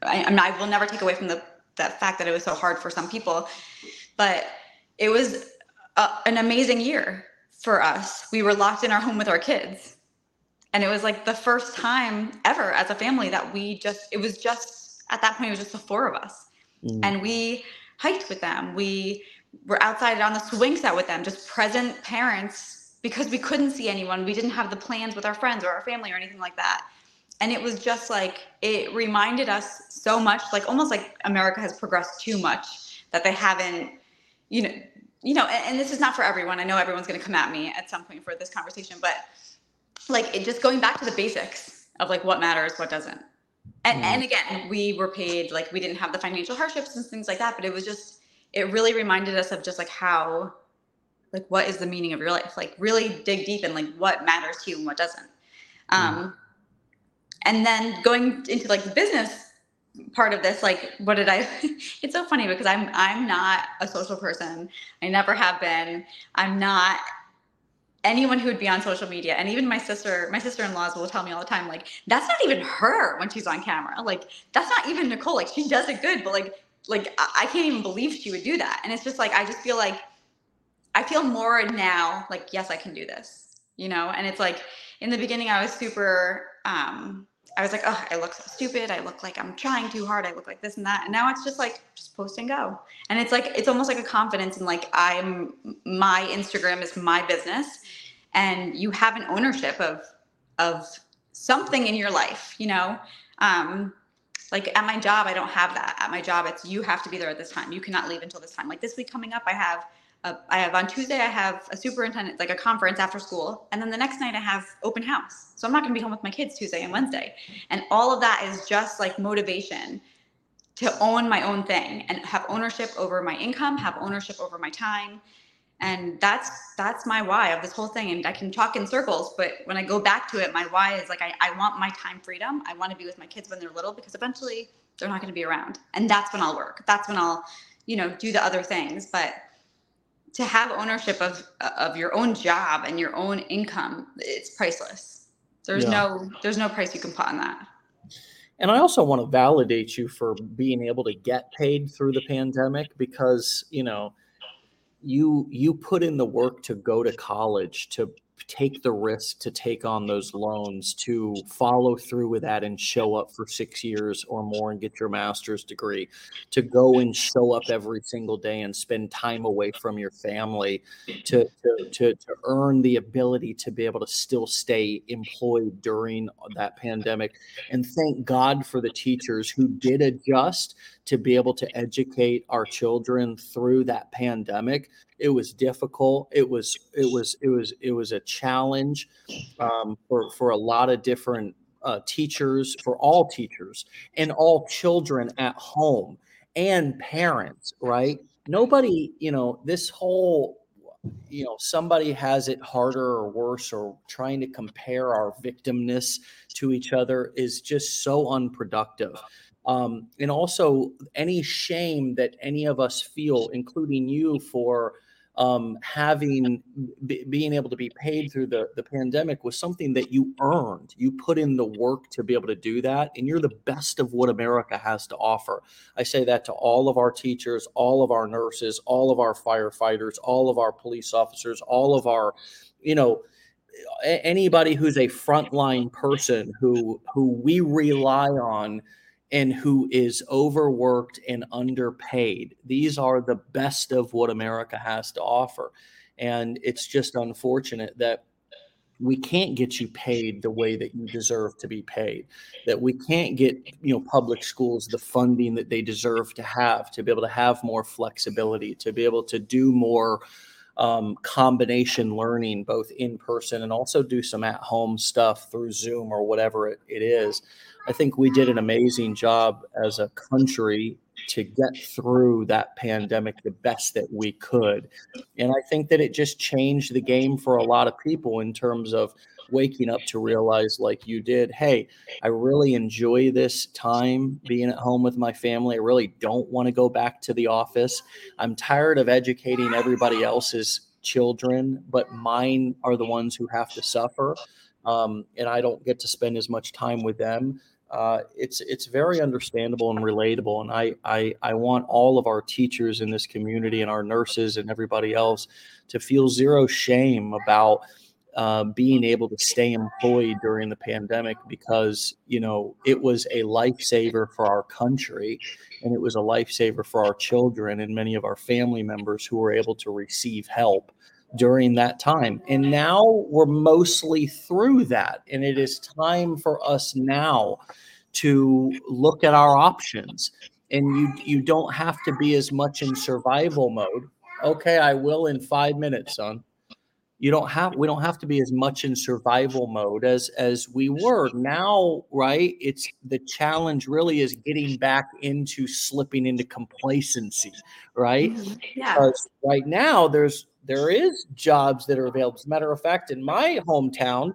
I, I will never take away from the that fact that it was so hard for some people, but it was a, an amazing year for us. We were locked in our home with our kids. And it was like the first time ever as a family that we just, it was just, at that point, it was just the four of us. Mm. And we hiked with them. We were outside on the swing set with them, just present parents because we couldn't see anyone. We didn't have the plans with our friends or our family or anything like that. And it was just like, it reminded us so much, like almost like America has progressed too much that they haven't, you know, you know, and, and this is not for everyone. I know everyone's going to come at me at some point for this conversation, but like it just going back to the basics of like what matters, what doesn't. And, Mhm. and again, we were paid like we didn't have the financial hardships and things like that, but it was just it really reminded us of just like how like what is the meaning of your life? Like really dig deep and like what matters to you and what doesn't. Um and then going into like the business part of this like what did i it's so funny because i'm i'm not a social person. I never have been. I'm not anyone who would be on social media. And even my sister my sister-in-laws will tell me all the time like that's not even her when she's on camera. Like that's not even nicole. Like she does it good but like like i, can't even believe she would do that. And it's just like i just feel like i feel more now like yes i can do this you know? And it's like in the beginning i was super um I was like, oh, I look so stupid. I look like I'm trying too hard. I look like this and that. And now it's just like, just post and go. And it's like, it's almost like a confidence in like, I'm, my Instagram is my business and you have an ownership of, of something in your life, you know? Um, like at my job, I don't have that. At my job, it's you have to be there at this time. You cannot leave until this time. Like this week coming up, I have a, I have on Tuesday, I have a superintendent, like a conference after school. And then the next night I have open house. So I'm not going to be home with my kids Tuesday and Wednesday. And all of that is just like motivation to own my own thing and have ownership over my income, have ownership over my time. And that's that's my why of this whole thing. And I can talk in circles, but when I go back to it, my why is like I, I want my time freedom. I want to be with my kids when they're little because eventually they're not going to be around. And that's when I'll work. That's when I'll, you know, do the other things. But to have ownership of of your own job and your own income, it's priceless. There's Yeah. no there's no price you can put on that. And I also want to validate you for being able to get paid through the pandemic because, you know, you you put in the work to go to college, to take the risk to take on those loans, to follow through with that and show up for 6 years or more and get your master's degree, to go and show up every single day and spend time away from your family to to to, to earn the ability to be able to still stay employed during that pandemic and thank God for the teachers who did adjust to be able to educate our children through that pandemic. It was difficult. It was it was it was it was a challenge um, for for a lot of different uh, teachers, for all teachers and all children at home and parents. Right? Nobody, you know, this whole you know somebody has it harder or worse or trying to compare our victimness to each other is just so unproductive um, and also any shame that any of us feel including you for um, having b- being able to be paid through the, the pandemic was something that you earned. You put in the work to be able to do that and you're the best of what america has to offer. I say that to all of our teachers all of our nurses all of our firefighters all of our police officers all of our you know anybody who's a frontline person who who we rely on and who is overworked and underpaid. These are the best of what america has to offer. And it's just unfortunate that we can't get you paid the way that you deserve to be paid that we can't get you know public schools the funding that they deserve to have to be able to have more flexibility to be able to do more um, combination learning both in person and also do some at home stuff through zoom or whatever it, it is i think we did an amazing job as a country to get through that pandemic the best that we could. And i think that it just changed the game for a lot of people in terms of waking up to realize like you did hey i really enjoy this time being at home with my family. I really don't want to go back to the office. I'm tired of educating everybody else's children but mine are the ones who have to suffer um, and i don't get to spend as much time with them uh, it's it's very understandable and relatable and I, I i want all of our teachers in this community and our nurses and everybody else to feel zero shame about uh, being able to stay employed during the pandemic because you know it was a lifesaver for our country and it was a lifesaver for our children and many of our family members who were able to receive help during that time and now we're mostly through that and it is time for us now to look at our options and you you don't have to be as much in survival mode Okay, I will in five minutes, son. You don't have we don't have to be as much in survival mode as as we were. Now, right? It's the challenge really is getting back into slipping into complacency, right? Mhm. Yeah. Because right now there's there is jobs that are available. As a matter of fact, in my hometown,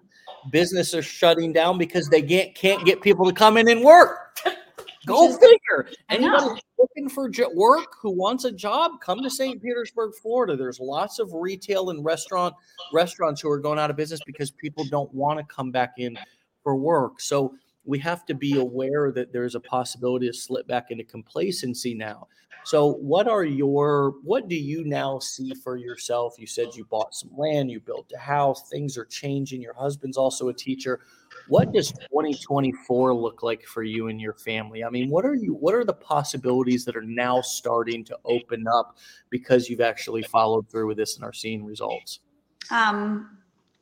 business are shutting down because they can't can't get people to come in and work. Go figure. Anybody looking for jo- work who wants a job, come to St. Petersburg, Florida. There's lots of retail and restaurant restaurants who are going out of business because people don't want to come back in for work. So we have to be aware that there's a possibility to slip back into complacency now. So what are your what do you now see for yourself? You said you bought some land, you built a house, things are changing. Your husband's also a teacher. What does 2024 look like for you and your family? I mean, what are you what are the possibilities that are now starting to open up because you've actually followed through with this and are seeing results? Um,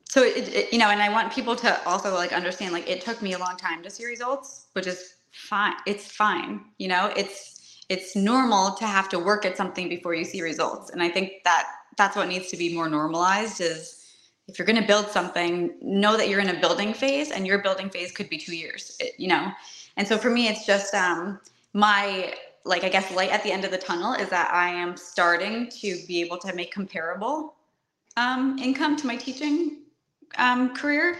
so it, it, you know, and I want people to also like understand, like it took me a long time to see results, which is fine. It's fine. You know, it's it's normal to have to work at something before you see results, and I think that that's what needs to be more normalized. Is if you're going to build something, know that you're in a building phase, and your building phase could be two years. It, you know, and so for me, it's just um, my like I guess light at the end of the tunnel is that I am starting to be able to make comparable um, income to my teaching um, career,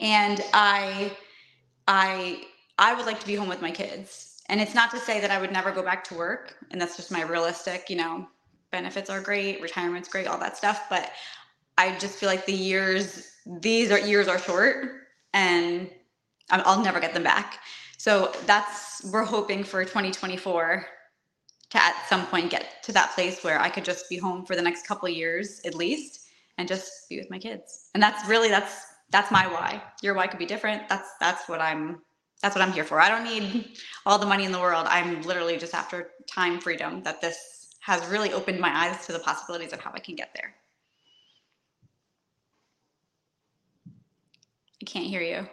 and I, I, I would like to be home with my kids. And it's not to say that I would never go back to work, and that's just my realistic. You know, benefits are great, retirement's great, all that stuff. But I just feel like the years, these are years are short, and I'll never get them back. So that's we're hoping for 2024 to at some point get to that place where I could just be home for the next couple years at least and just be with my kids. And that's really that's that's my why. Your why could be different. That's that's what I'm that's what I'm here for. I don't need all the money in the world. I'm literally just after time freedom that this has really opened my eyes to the possibilities of how I can get there. I can't hear you.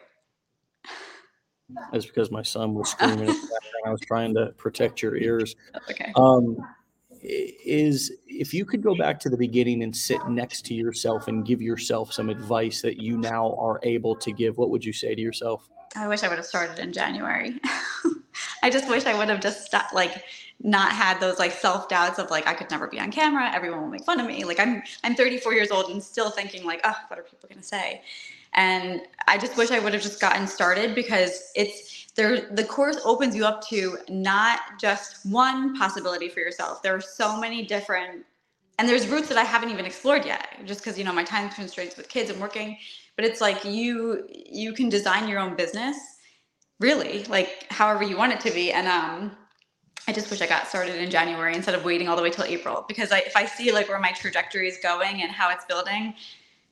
That's because my son was screaming. in the background. I was trying to protect your ears. That's okay. um, is if you could go back to the beginning and sit next to yourself and give yourself some advice that you now are able to give, what would you say to yourself? I wish I would have started in January. I just wish I would have just like not had those like self doubts of like I could never be on camera. Everyone will make fun of me. Like I'm I'm 34 years old and still thinking like, oh, what are people gonna say? And I just wish I would have just gotten started because it's there. The course opens you up to not just one possibility for yourself. There are so many different, and there's routes that I haven't even explored yet, just because you know my time constraints with kids and working. But it's like you you can design your own business, really, like however you want it to be. And um, I just wish I got started in January instead of waiting all the way till April because I, if I see like where my trajectory is going and how it's building,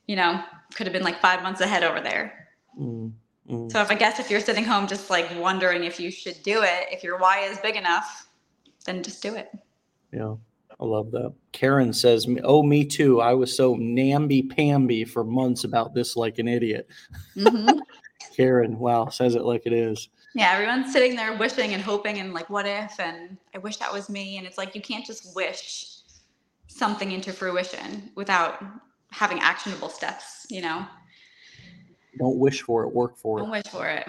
you know, could have been like five months ahead over there. Mm, mm. So if I guess if you're sitting home just like wondering if you should do it, if your why is big enough, then just do it. Yeah, I love that. Karen says, "Oh, me too. I was so namby-pamby for months about this like an idiot." Mhm. Karen, wow, says it like it is. yeah, everyone's sitting there wishing and hoping and like, what if? And I wish that was me. And it's like you can't just wish something into fruition without having actionable steps. You know, Don't wish for it, work for it. don't wish for it.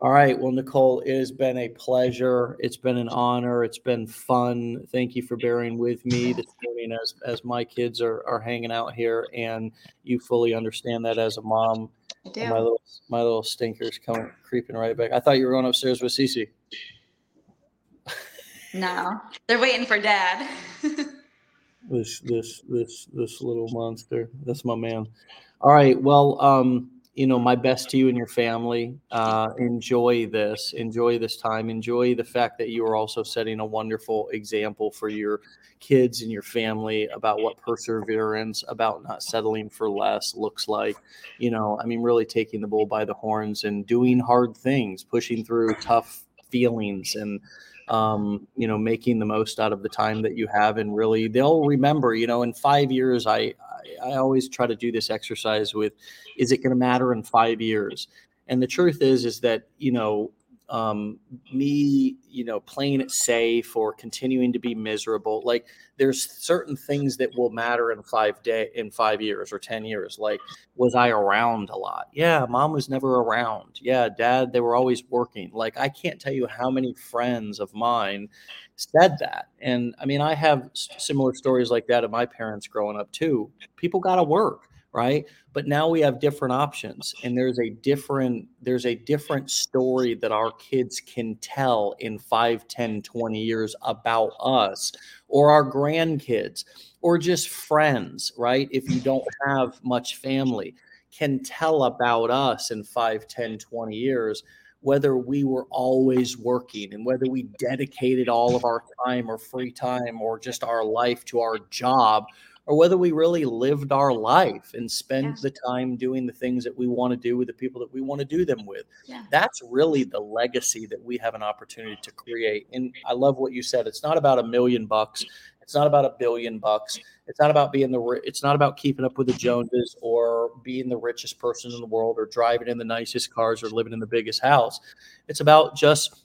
All right. Well, Nicole, it has been a pleasure. It's been an honor. It's been fun. Thank you for bearing with me this morning as as my kids are are hanging out here, and you fully understand that as a mom. My little my little stinkers coming creeping right back. I thought you were going upstairs with Cece. No, they're waiting for dad. This this this this little monster. That's my man. All right. Well, um, you know, my best to you and your family. Uh, enjoy this. Enjoy this time. Enjoy the fact that you are also setting a wonderful example for your kids and your family about what perseverance, about not settling for less looks like. You know, I mean, really taking the bull by the horns and doing hard things, pushing through tough feelings and um, you know, making the most out of the time that you have, and really, they'll remember. You know, in five years, I I, always try to do this exercise with, is it going to matter in five years? And the truth is, is that you know, um, me, you know, playing it safe or continuing to be miserable. Like there's certain things that will matter in five day in five years or ten years. Like, was I around a lot? Yeah, mom was never around. Yeah, dad, they were always working. Like I can't tell you how many friends of mine said that. And I mean, I have similar stories like that of my parents growing up too. People got to work right? But now we have different options and there's a different there's a different story that our kids can tell in 5 10 20 years about us or our grandkids or just friends right? If you don't have much family can tell about us in 5 10 20 years whether we were always working and whether we dedicated all of our time or free time or just our life to our job or whether we really lived our life and spend yeah. the time doing the things that we want to do with the people that we want to do them with. Yeah. That's really the legacy that we have an opportunity to create. And I love what you said. It's not about a million bucks. It's not about a billion bucks. It's not about being the it's not about keeping up with the Joneses or being the richest person in the world or driving in the nicest cars or living in the biggest house. It's about just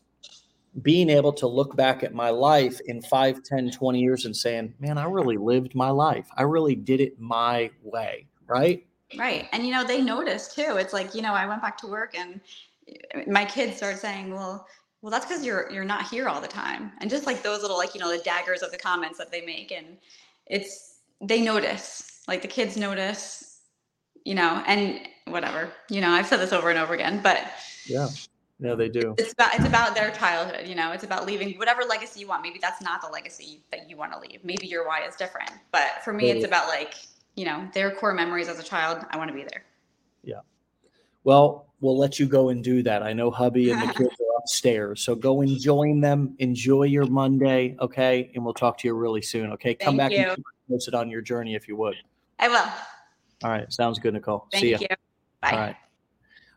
being able to look back at my life in 5 10 20 years and saying man i really lived my life. I really did it my way right? Right. And you know they notice too. It's like you know i went back to work and uh, my kids started saying well well that's because you're you're not here all the time. And just like those little like you know the daggers of the comments that they make. And it's they notice. Like the kids notice you know and whatever. You know i've said this over and over again but yeah no, they do. It's about it's about their childhood. You know, it's about leaving whatever legacy you want. Maybe that's not the legacy that you want to leave. Maybe your why is different. But for me, it's about like you know their core memories as a child. I want to be there. Yeah. Well, we'll let you go and do that. I know hubby and the kids are upstairs, so go and join them. Enjoy your Monday, okay? And we'll talk to you really soon. Okay, come back you. and post it on your journey if you would. I will. All right, sounds good, Nicole. Thank See you. Bye. All right.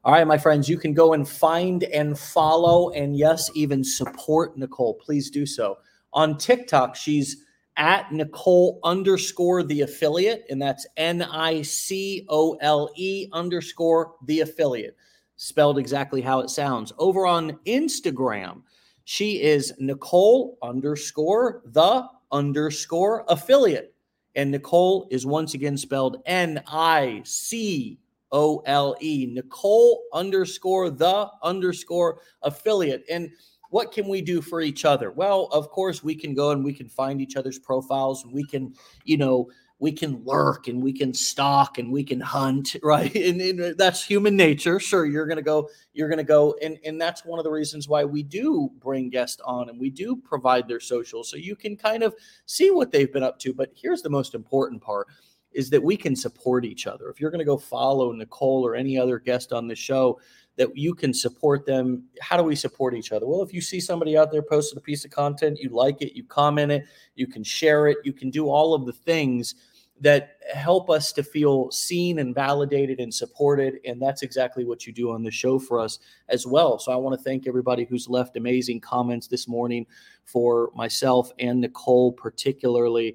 All right, my friends, you can go and find and follow and yes, even support Nicole. Please do so. On TikTok, she's at Nicole underscore the affiliate, and that's N I C O L E underscore the affiliate, spelled exactly how it sounds. Over on Instagram, she is Nicole underscore the underscore affiliate. And Nicole is once again spelled N I C O L E, Nicole underscore the underscore affiliate. And what can we do for each other? Well, of course, we can go and we can find each other's profiles and we can, you know, we can lurk and we can stalk and we can hunt, right? And, and that's human nature. Sure, you're gonna go, you're gonna go, and and that's one of the reasons why we do bring guests on and we do provide their socials so you can kind of see what they've been up to. But here's the most important part is that we can support each other. If you're going to go follow Nicole or any other guest on the show, that you can support them. How do we support each other? Well, if you see somebody out there posted a piece of content, you like it, you comment it, you can share it, you can do all of the things that help us to feel seen and validated and supported. And that's exactly what you do on the show for us as well. So I want to thank everybody who's left amazing comments this morning for myself and Nicole, particularly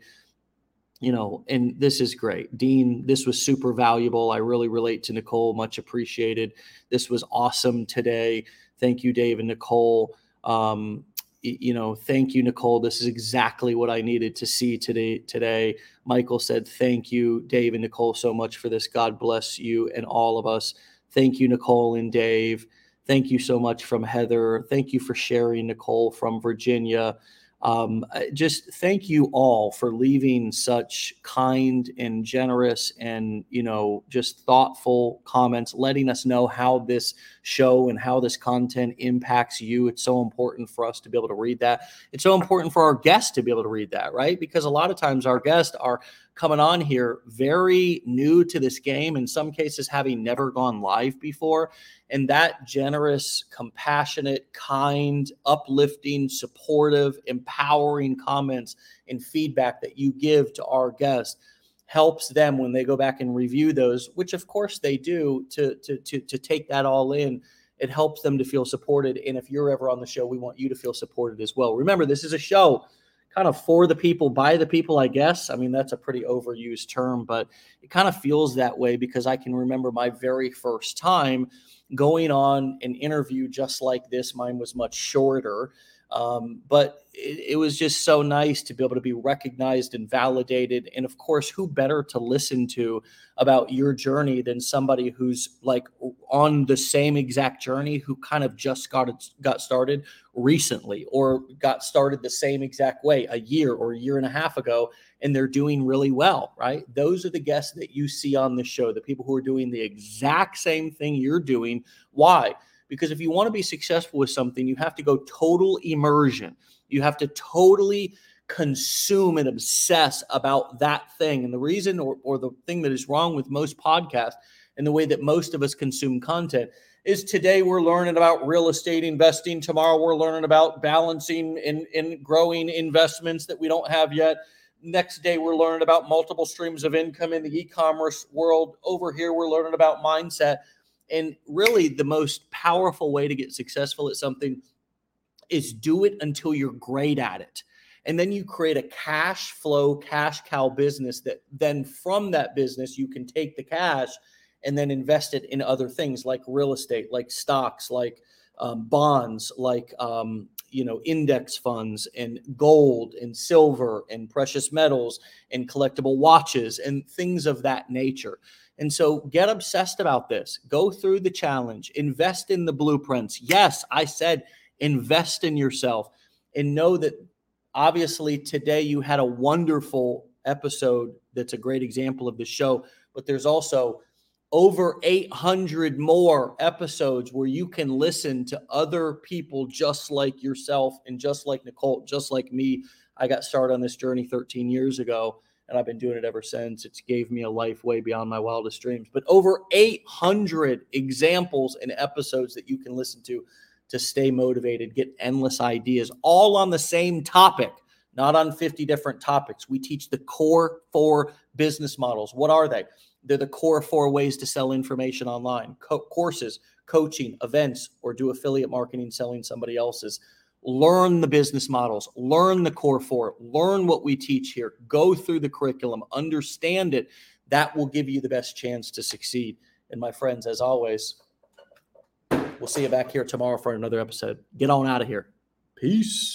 you know, and this is great. Dean, this was super valuable. I really relate to Nicole, much appreciated. This was awesome today. Thank you, Dave and Nicole. Um, you know, thank you, Nicole. This is exactly what I needed to see today. Today, Michael said, "Thank you, Dave and Nicole, so much for this. God bless you and all of us. Thank you, Nicole and Dave. Thank you so much from Heather. Thank you for sharing, Nicole from Virginia." Um, just thank you all for leaving such kind and generous and you know just thoughtful comments, letting us know how this show and how this content impacts you. It's so important for us to be able to read that. It's so important for our guests to be able to read that, right? Because a lot of times our guests are coming on here very new to this game, in some cases, having never gone live before. And that generous, compassionate, kind, uplifting, supportive, empowering comments and feedback that you give to our guests helps them when they go back and review those, which of course they do, to, to, to, to take that all in it helps them to feel supported. And if you're ever on the show, we want you to feel supported as well. Remember, this is a show kind of for the people, by the people, I guess. I mean, that's a pretty overused term, but it kind of feels that way because I can remember my very first time going on an interview just like this. Mine was much shorter. Um, but it, it, was just so nice to be able to be recognized and validated. And of course, who better to listen to about your journey than somebody who's like on the same exact journey who kind of just got it, got started recently or got started the same exact way a year or a year and a half ago and they're doing really well, right? Those are the guests that you see on the show, the people who are doing the exact same thing you're doing. Why? Because if you want to be successful with something, you have to go total immersion. You have to totally consume and obsess about that thing. And the reason or, or the thing that is wrong with most podcasts and the way that most of us consume content is today we're learning about real estate investing. Tomorrow we're learning about balancing and, and growing investments that we don't have yet. Next day we're learning about multiple streams of income in the e-commerce world. Over here we're learning about mindset. And really, the most powerful way to get successful at something is do it until you're great at it. And then you create a cash flow, cash cow business that then from that business, you can take the cash and then invest it in other things like real estate, like stocks, like um, bonds, like um, you know index funds and gold and silver and precious metals and collectible watches and things of that nature. And so get obsessed about this. Go through the challenge, invest in the blueprints. Yes, I said invest in yourself and know that obviously today you had a wonderful episode that's a great example of the show, but there's also over 800 more episodes where you can listen to other people just like yourself and just like Nicole, just like me. I got started on this journey 13 years ago and I've been doing it ever since. It's gave me a life way beyond my wildest dreams. But over 800 examples and episodes that you can listen to to stay motivated, get endless ideas, all on the same topic, not on 50 different topics. We teach the core four business models. What are they? They're the core four ways to sell information online Co- courses, coaching, events, or do affiliate marketing selling somebody else's learn the business models, learn the core four, learn what we teach here, go through the curriculum, understand it. That will give you the best chance to succeed. And my friends, as always, we'll see you back here tomorrow for another episode. Get on out of here. Peace.